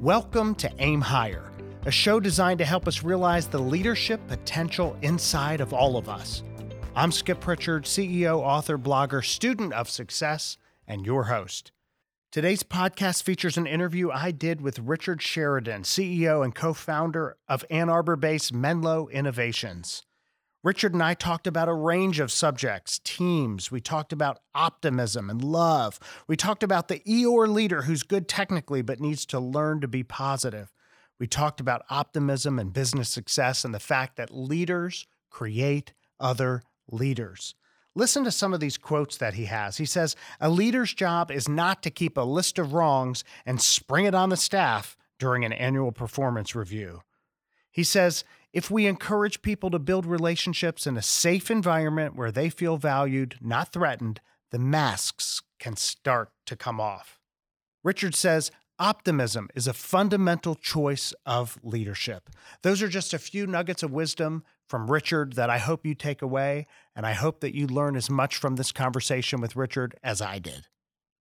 Welcome to Aim Higher, a show designed to help us realize the leadership potential inside of all of us. I'm Skip Pritchard, CEO, author, blogger, student of success, and your host. Today's podcast features an interview I did with Richard Sheridan, CEO and co founder of Ann Arbor based Menlo Innovations. Richard and I talked about a range of subjects, teams. We talked about optimism and love. We talked about the Eeyore leader who's good technically but needs to learn to be positive. We talked about optimism and business success and the fact that leaders create other leaders. Listen to some of these quotes that he has. He says, A leader's job is not to keep a list of wrongs and spring it on the staff during an annual performance review. He says, if we encourage people to build relationships in a safe environment where they feel valued, not threatened, the masks can start to come off. Richard says optimism is a fundamental choice of leadership. Those are just a few nuggets of wisdom from Richard that I hope you take away, and I hope that you learn as much from this conversation with Richard as I did.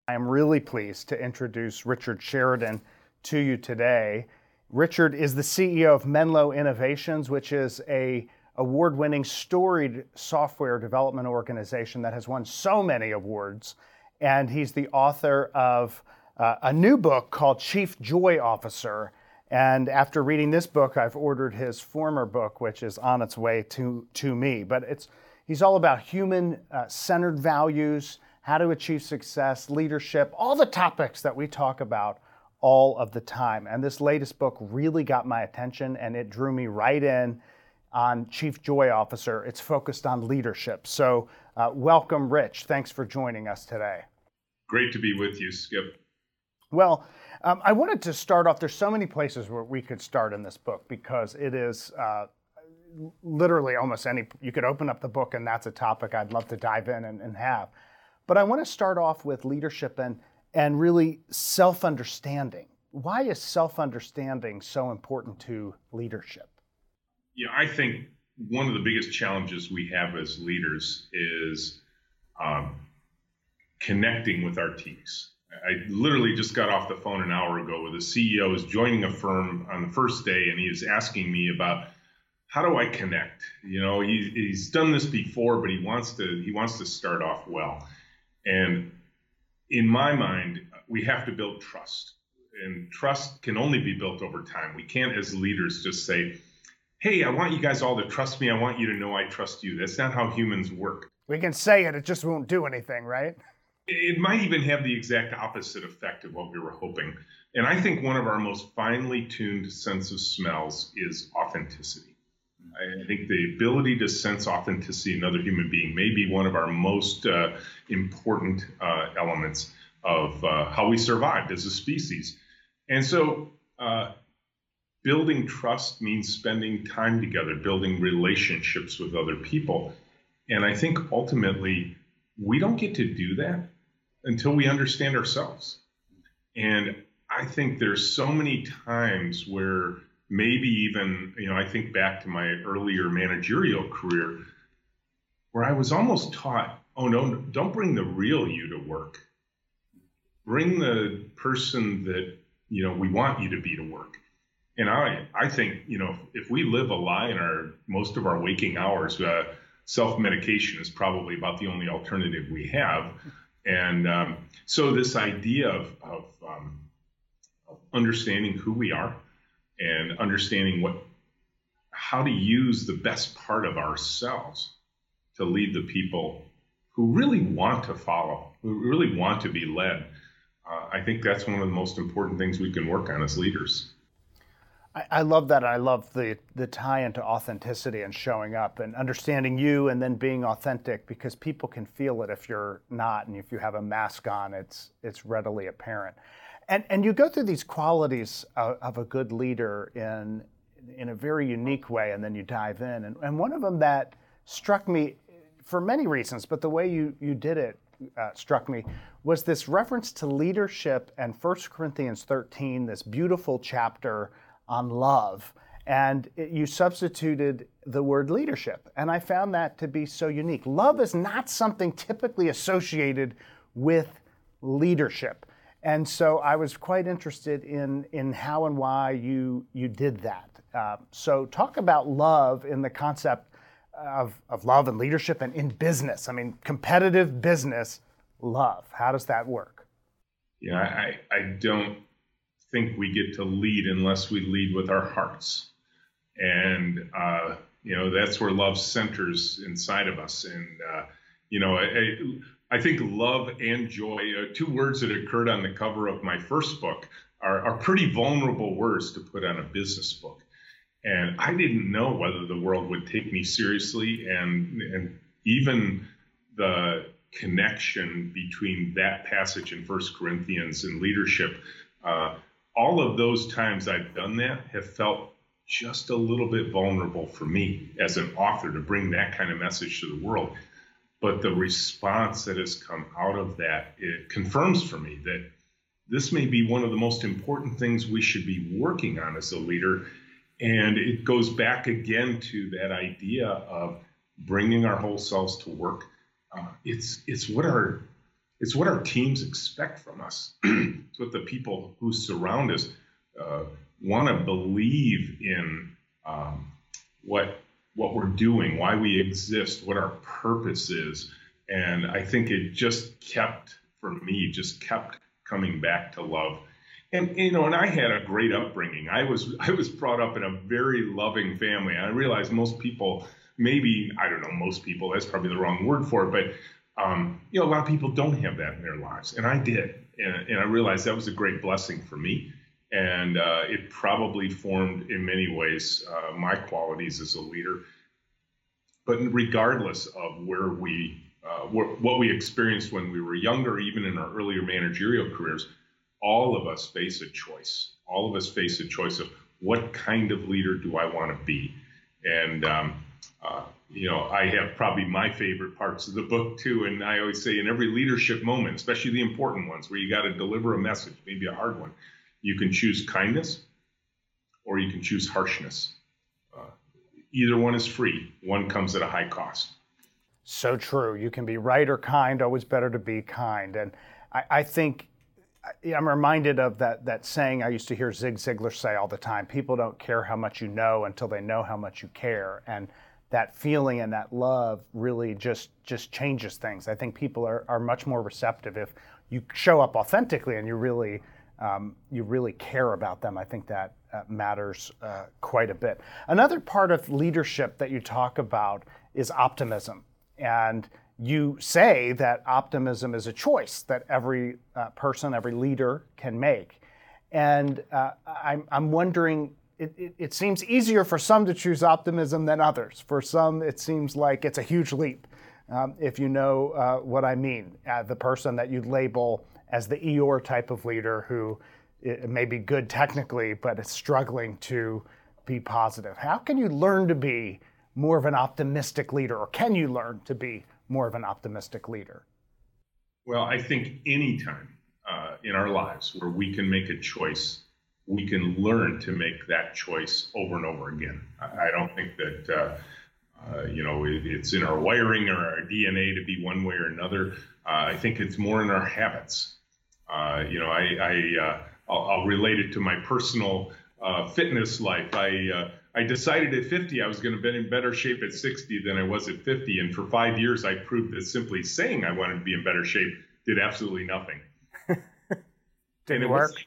I am really pleased to introduce Richard Sheridan to you today. Richard is the CEO of Menlo Innovations, which is a award-winning storied software development organization that has won so many awards. And he's the author of uh, a new book called Chief Joy Officer. And after reading this book, I've ordered his former book, which is on its way to, to me. But it's, he's all about human uh, centered values, how to achieve success, leadership, all the topics that we talk about all of the time. And this latest book really got my attention and it drew me right in on Chief Joy Officer. It's focused on leadership. So, uh, welcome, Rich. Thanks for joining us today. Great to be with you, Skip. Well, um, I wanted to start off. There's so many places where we could start in this book because it is uh, literally almost any. You could open up the book and that's a topic I'd love to dive in and, and have. But I want to start off with leadership and and really self understanding. Why is self understanding so important to leadership? Yeah, I think one of the biggest challenges we have as leaders is um, connecting with our teams. I literally just got off the phone an hour ago with a CEO who's joining a firm on the first day, and he is asking me about how do I connect. You know, he, he's done this before, but he wants to he wants to start off well. And in my mind, we have to build trust. And trust can only be built over time. We can't, as leaders, just say, hey, I want you guys all to trust me. I want you to know I trust you. That's not how humans work. We can say it, it just won't do anything, right? It might even have the exact opposite effect of what we were hoping. And I think one of our most finely tuned sense of smells is authenticity. I think the ability to sense authenticity in another human being may be one of our most uh, important uh, elements of uh, how we survived as a species. And so, uh, building trust means spending time together, building relationships with other people. And I think ultimately, we don't get to do that until we understand ourselves. And I think there's so many times where maybe even, you know, I think back to my earlier managerial career where I was almost taught, oh, no, don't bring the real you to work. Bring the person that, you know, we want you to be to work. And I, I think, you know, if we live a lie in our most of our waking hours, uh, self-medication is probably about the only alternative we have. And um, so this idea of, of, um, of understanding who we are, and understanding what how to use the best part of ourselves to lead the people who really want to follow, who really want to be led. Uh, I think that's one of the most important things we can work on as leaders. I, I love that. I love the the tie into authenticity and showing up and understanding you, and then being authentic because people can feel it if you're not, and if you have a mask on, it's it's readily apparent. And, and you go through these qualities of, of, a good leader in, in a very unique way, and then you dive in. And, and one of them that struck me for many reasons, but the way you, you did it uh, struck me was this reference to leadership and 1 Corinthians 13, this beautiful chapter on love. And it, you substituted the word leadership. And I found that to be so unique. Love is not something typically associated with leadership. And so I was quite interested in, in how and why you, you did that. Uh, so, talk about love in the concept of, of love and leadership and in business. I mean, competitive business, love. How does that work? Yeah, I, I don't think we get to lead unless we lead with our hearts. And, uh, you know, that's where love centers inside of us. And, uh, you know, I, I, think love and joy, uh, two words that occurred on the cover of my first book, are, are pretty vulnerable words to put on a business book. And I didn't know whether the world would take me seriously. And, and even the connection between that passage in First Corinthians and leadership, uh, all of those times I've done that have felt just a little bit vulnerable for me as an author to bring that kind of message to the world. But the response that has come out of that it confirms for me that this may be one of the most important things we should be working on as a leader. And it goes back again to that idea of bringing our whole selves to work. Uh, it's it's what our it's what our teams expect from us. it's what the people who surround us uh, want to believe in um, what what we're doing, why we exist, what our purpose is. And I think it just kept, for me, just kept coming back to love. And you know, and I had a great upbringing. I was I was brought up in a very loving family. I realize most people, maybe I don't know, most people. That's probably the wrong word for it, but um, you know, a lot of people don't have that in their lives, and I did, and, and I realized that was a great blessing for me and uh, it probably formed in many ways uh, my qualities as a leader. But regardless of where we, uh, what we experienced when we were younger, even in our earlier managerial careers, all of us face a choice. All of us face a choice of what kind of leader do I want to be, and um, uh, you know, I have probably my favorite parts of the book too. And I always say in every leadership moment, especially the important ones where you got to deliver a message, maybe a hard one, you can choose kindness or you can choose harshness. Uh, either one is free, one comes at a high cost. So true. You can be right or kind, always better to be kind. And I, I think I'm reminded of that, that saying I used to hear Zig Ziglar say all the time people don't care how much you know until they know how much you care. And that feeling and that love really just just changes things. I think people are, are much more receptive if you show up authentically and you really um, you really care about them. I think that uh, matters uh, quite a bit. Another part of leadership that you talk about is optimism. And you say that optimism is a choice that every uh, person, every leader can make. And uh, I'm, I'm wondering, it, it, it, seems easier for some to choose optimism than others. For some, it seems like it's a huge leap. Um, if you know uh, what I mean, uh, the person that you label as the Eeyore type of leader who may be good technically, but is struggling to be positive. How can you learn to be more of an optimistic leader, or can you learn to be more of an optimistic leader? Well, I think anytime uh, in our lives where we can make a choice, we can learn to make that choice over and over again. I, I don't think that. Uh, uh, you know, it, it's in our wiring or our DNA to be one way or another. Uh, I think it's more in our habits. Uh, you know, I, I uh, I'll, I'll, relate it to my personal uh, fitness life. I uh, I decided at 50 I was going to be in better shape at 60 than I was at 50, and for five years I proved that simply saying I wanted to be in better shape did absolutely nothing. Didn't work. Was,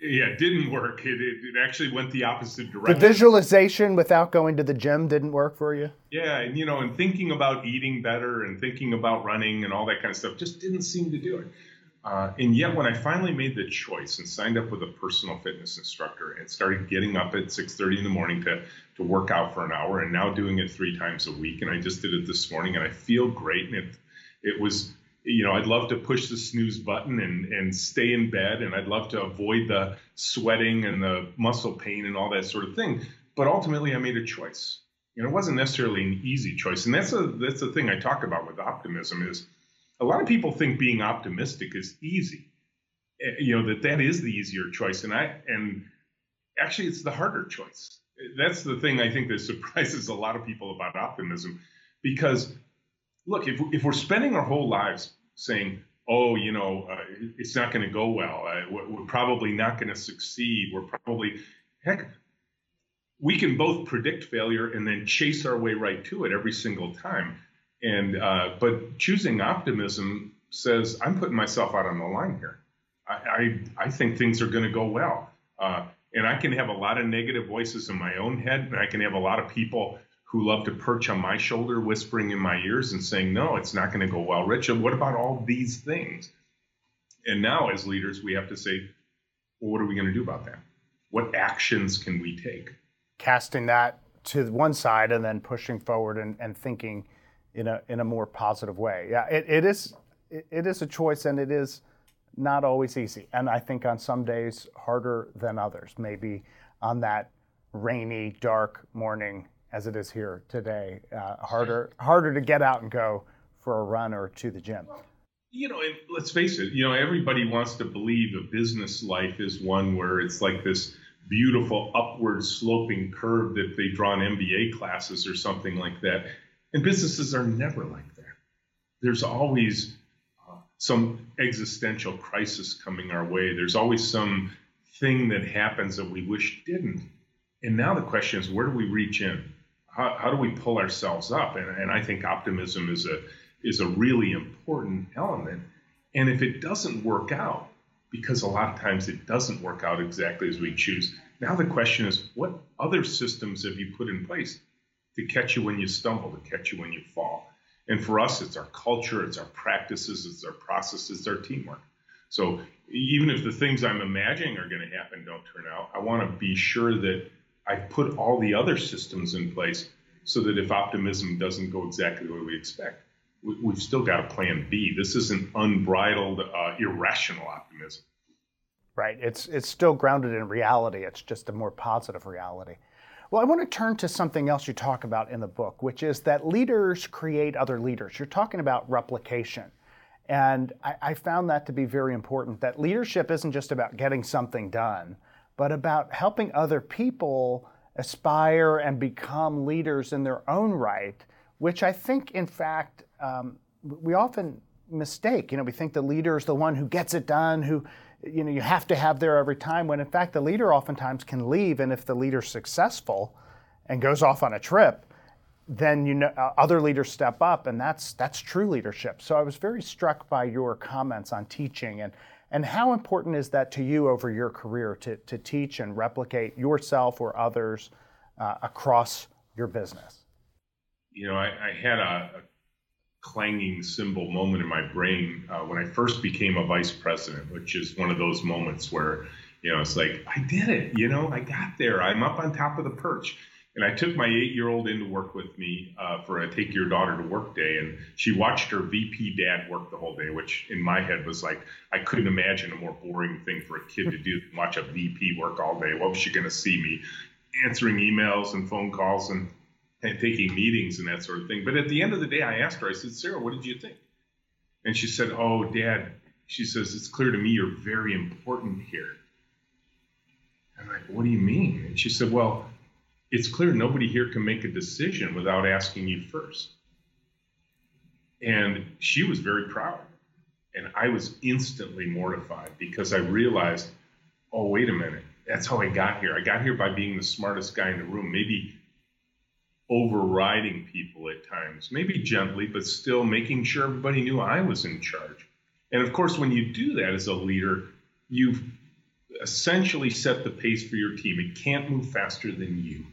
yeah, it didn't work. It, it, it, actually went the opposite direction. The visualization without going to the gym didn't work for you? Yeah, and you know, and thinking about eating better and thinking about running and all that kind of stuff just didn't seem to do it. Uh, and yet, when I finally made the choice and signed up with a personal fitness instructor and started getting up at 6:30 in the morning to to work out for an hour, and now doing it three times a week, and I just did it this morning, and I feel great. And it it was, you know, I'd love to push the snooze button and and stay in bed, and I'd love to avoid the sweating and the muscle pain and all that sort of thing. But ultimately, I made a choice. Know, it wasn't necessarily an easy choice, and that's a that's the thing I talk about with optimism is a lot of people think being optimistic is easy. Eh, you know that that is the easier choice, and I and actually it's the harder choice. That's the thing I think that surprises a lot of people about optimism, because look, if if we're spending our whole lives saying oh, you know, uh, it's not going to go well. Uh, we're probably not going to succeed. We're probably, heck, we can both predict failure and then chase our way right to it every single time. And uh, but choosing optimism says I'm putting myself out on the line here. I I, I think things are going to go well, uh, and I can have a lot of negative voices in my own head, and I can have a lot of people who love to perch on my shoulder, whispering in my ears and saying, "No, it's not going to go well." Richard, what about all these things? And now, as leaders, we have to say, well, what are we going to do about that? What actions can we take? Casting that to one side and then pushing forward and, and thinking in a in a more positive way. Yeah, it, it is it, is a choice and it is not always easy. And I think on some days harder than others. Maybe on that rainy, dark morning as it is here today, uh, harder harder to get out and go for a run or to the gym. You know, let's face it. You know, everybody wants to believe a business life is one where it's like this beautiful upward sloping curve that they draw in MBA classes or something like that. And businesses are never like that. There's always uh, some existential crisis coming our way. There's always some thing that happens that we wish didn't. And now the question is, where do we reach in? How, how do we pull ourselves up? And, and I think optimism is a is a really important element. And if it doesn't work out, because a lot of times it doesn't work out exactly as we choose, now the question is, what other systems have you put in place to catch you when you stumble, to catch you when you fall. And for us, it's our culture, it's our practices, it's our processes, it's our teamwork. So even if the things I'm imagining are going to happen don't turn out, I want to be sure that I put all the other systems in place so that if optimism doesn't go exactly the way we expect, we've still got a plan B. This isn't unbridled, uh, irrational optimism. Right. It's it's still grounded in reality. It's just a more positive reality. Well, I want to turn to something else you talk about in the book, which is that leaders create other leaders. You're talking about replication. And I, I, found that to be very important that leadership isn't just about getting something done, but about helping other people aspire and become leaders in their own right, which I think, in fact, um, we often mistake. You know, we think the leader is the one who gets it done, who you know you have to have there every time when in fact the leader oftentimes can leave and if the leader's successful and goes off on a trip then you know uh, other leaders step up and that's that's true leadership. So i was very struck by your comments on teaching and and how important is that to you over your career to, to teach and replicate yourself or others uh, across your business? You know i, I had a, a clanging cymbal moment in my brain uh, when I first became a vice president, which is one of those moments where, you know, it's like, I did it, you know, I got there. I'm up on top of the perch. And I took my eight year old in to work with me uh, for a take your daughter to work day. And she watched her VP dad work the whole day, which in my head was like, I couldn't imagine a more boring thing for a kid to do than watch a VP work all day. What was she going to see me answering emails and phone calls and and taking meetings and that sort of thing. But at the end of the day, I asked her, I said, Sarah, what did you think? And she said, Oh, Dad, she says, it's clear to me you're very important here. I'm like, What do you mean? And she said, Well, it's clear nobody here can make a decision without asking you first. And she was very proud. And I was instantly mortified because I realized, oh, wait a minute. That's how I got here. I got here by being the smartest guy in the room. Maybe overriding people at times, maybe gently, but still making sure everybody knew I was in charge. And of course, when you do that as a leader, you've essentially set the pace for your team. It can't move faster than you.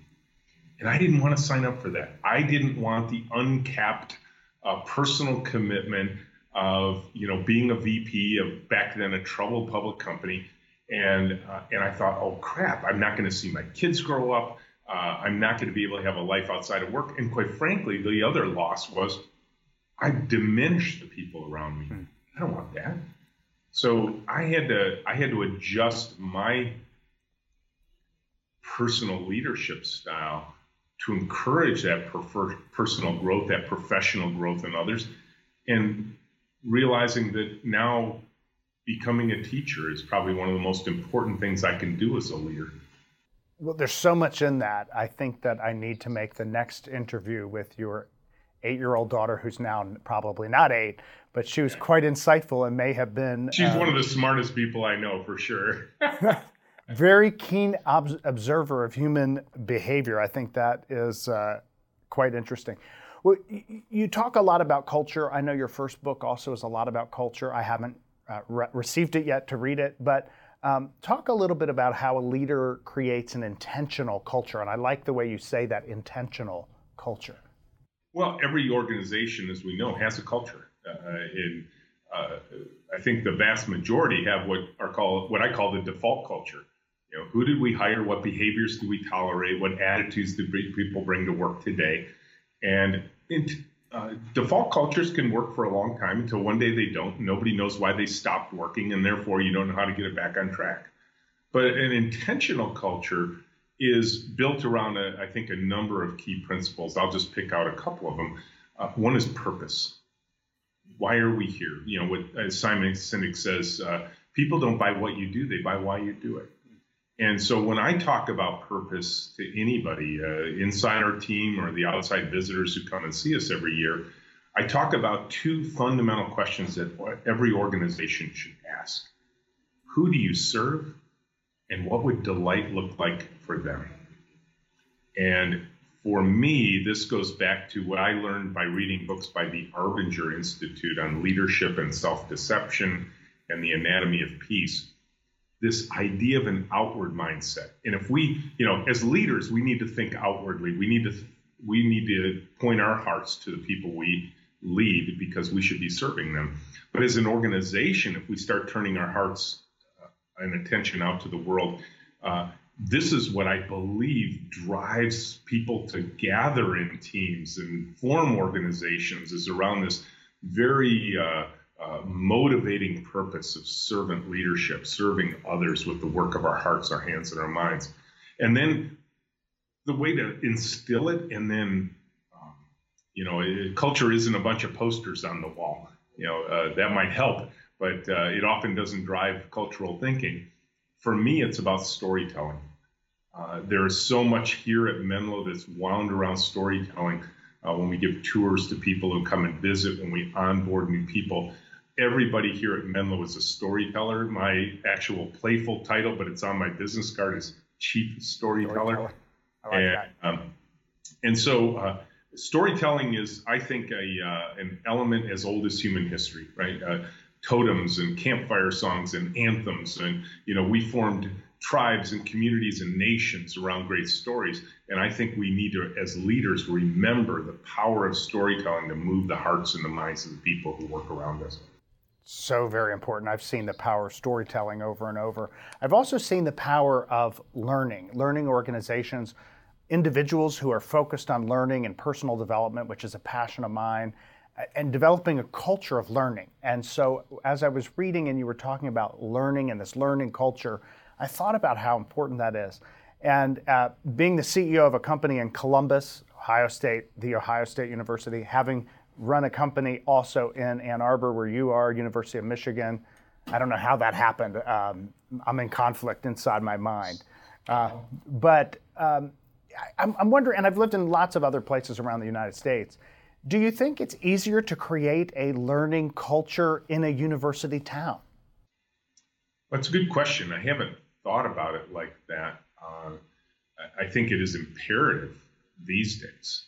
And I didn't want to sign up for that. I didn't want the uncapped uh, personal commitment of you know being a VP of back then a troubled public company. And uh, and I thought, oh crap, I'm not going to see my kids grow up. Uh, I'm not going to be able to have a life outside of work. And quite frankly, the other loss was I diminished the people around me. Hmm. I don't want that. So I had to I had to adjust my personal leadership style to encourage that prefer- personal growth, that professional growth in others, and realizing that now becoming a teacher is probably one of the most important things I can do as a leader. Well, there's so much in that. I think that I need to make the next interview with your eight year old daughter who's now probably not eight, but she was quite insightful and may have been. She's um, one of the smartest people I know for sure. very keen ob- observer of human behavior. I think that is uh, quite interesting. Well, you talk a lot about culture. I know your first book also is a lot about culture. I haven't uh, re- received it yet to read it, but um, talk a little bit about how a leader creates an intentional culture. And I like the way you say that intentional culture. Well, every organization, as we know, has a culture. Uh, in, uh, I think the vast majority have what are called what I call the default culture. You know, who did we hire? What behaviors do we tolerate? What attitudes do people bring to work today? And uh, default cultures can work for a long time until one day they don't. Nobody knows why they stopped working, and therefore you don't know how to get it back on track. But an intentional culture is built around, a, I think, a number of key principles. I'll just pick out a couple of them. Uh, one is purpose. Why are we here? You know, what Simon Sinek says, uh, people don't buy what you do; they buy why you do it. And so when I talk about purpose to anybody uh, inside our team or the outside visitors who come and see us every year, I talk about two fundamental questions that every organization should ask. Who do you serve? And what would delight look like for them? And for me, this goes back to what I learned by reading books by the Arbinger Institute on leadership and self deception and the anatomy of peace this idea of an outward mindset. And if we, you know, as leaders, we need to think outwardly. We need to we need to point our hearts to the people we lead because we should be serving them. But as an organization, if we start turning our hearts uh, and attention out to the world, uh, this is what I believe drives people to gather in teams and form organizations is around this very uh, uh, motivating purpose of servant leadership, serving others with the work of our hearts, our hands, and our minds. And then the way to instill it, and then, um, you know, it, culture isn't a bunch of posters on the wall. You know, uh, that might help, but uh, it often doesn't drive cultural thinking. For me, it's about storytelling. Uh, there is so much here at Menlo that's wound around storytelling. Uh, when we give tours to people who come and visit, when we onboard new people, everybody here at Menlo is a storyteller. My actual playful title, but it's on my business card, is Chief Storyteller. storyteller. Like and, um, and so uh, storytelling is, I think, a uh, an element as old as human history, right? Uh, totems and campfire songs and anthems, and you know, we formed tribes and communities and nations around great stories. And I think we need to, as leaders, remember the power of storytelling to move the hearts and the minds of the people who work around us so very important. I've seen the power of storytelling over and over. I've also seen the power of learning, learning organizations, individuals who are focused on learning and personal development, which is a passion of mine, and developing a culture of learning. And so, as I was reading and you were talking about learning and this learning culture, I thought about how important that is. And uh, being the CEO of a company in Columbus, Ohio State, the Ohio State University, having run a company also in Ann Arbor, where you are, University of Michigan. I don't know how that happened. Um, I'm in conflict inside my mind. Uh, but um, I, I'm wondering, and I've lived in lots of other places around the United States. Do you think it's easier to create a learning culture in a university town? That's a good question. I haven't thought about it like that. Uh, I think it is imperative these days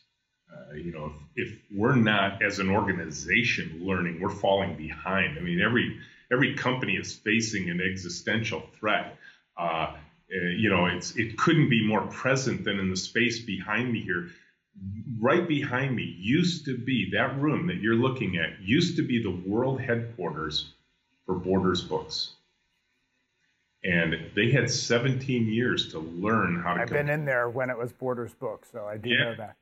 uh, you know, if, if, we're not as an organization learning, we're falling behind. I mean, every every company is facing an existential threat. Uh, uh, you know, it's it couldn't be more present than in the space behind me here. Right behind me used to be that room that you're looking at used to be the world headquarters for Borders Books. And they had 17 years to learn how to. I've been in there when it was Borders Books, so I do yeah. know that.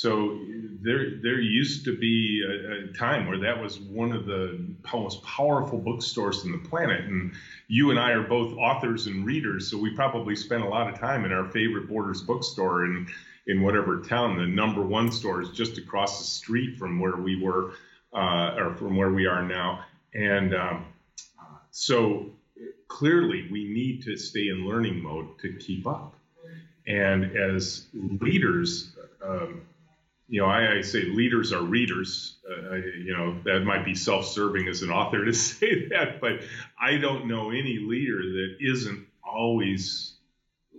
So there, there used to be a, a, time where that was one of the most powerful bookstores in the planet. And you and I are both authors and readers, so we probably spent a lot of time in our favorite Borders bookstore in in whatever town. The number one store is just across the street from where we were, uh, or from where we are now. And um, so clearly, we need to stay in learning mode to keep up. And as leaders, um, you know, I, I, say leaders are readers. Uh, you know, that might be self-serving as an author to say that, but I don't know any leader that isn't always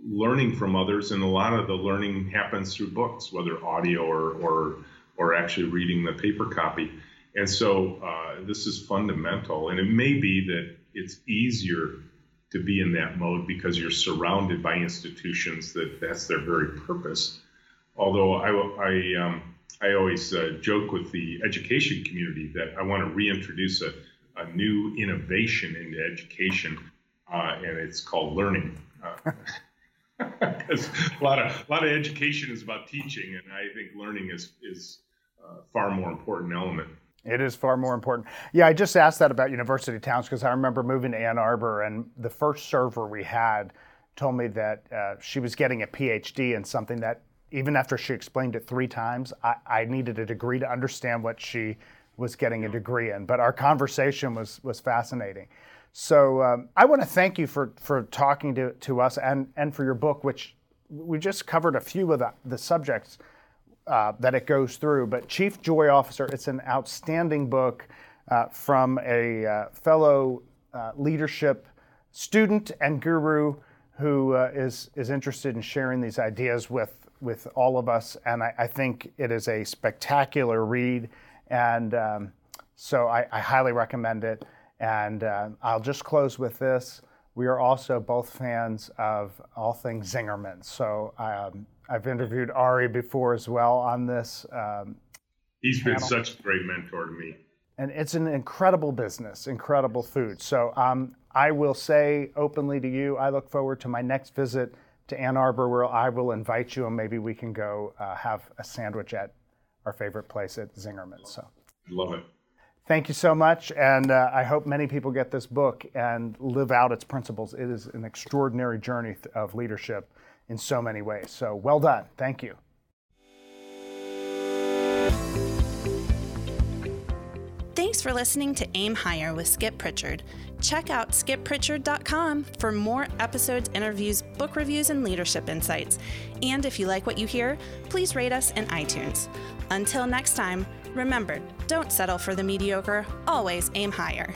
learning from others, and a lot of the learning happens through books, whether audio or or, or actually reading the paper copy. And so uh, this is fundamental, and it may be that it's easier to be in that mode because you're surrounded by institutions that that's their very purpose. Although I, I, um, I always uh, joke with the education community that I want to reintroduce a, a new innovation into education, uh, and it's called learning. Because uh, a lot of a lot of education is about teaching, and I think learning is is a uh, far more important element. It is far more important. Yeah, I just asked that about university towns because I remember moving to Ann Arbor, and the first server we had told me that uh, she was getting a PhD in something that, even after she explained it three times, I, I needed a degree to understand what she was getting a degree in. But our conversation was was fascinating. So um, I want to thank you for for talking to, to us and and for your book, which we just covered a few of the, the subjects uh, that it goes through. But Chief Joy Officer, it's an outstanding book uh, from a uh, fellow uh, leadership student and guru who uh, is is interested in sharing these ideas with with all of us. And I, I think it is a spectacular read, and um, so I, I, highly recommend it. And uh, I'll just close with this. We are also both fans of all things Zingerman. So um, I've interviewed Ari before as well on this. Um, He's been such a great mentor to me. And it's an incredible business, incredible food. So um, I will say openly to you, I look forward to my next visit to Ann Arbor where I will invite you and maybe we can go uh, have a sandwich at our favorite place at Zingerman. So I love it. Thank you so much, and uh, I hope many people get this book and live out its principles. It is an extraordinary journey of leadership in so many ways. So well done. Thank you. For listening to Aim Higher with Skip Pritchard. Check out skippritchard.com for more episodes, interviews, book reviews, and leadership insights. And if you like what you hear, please rate us in iTunes. Until next time, remember don't settle for the mediocre, always aim higher.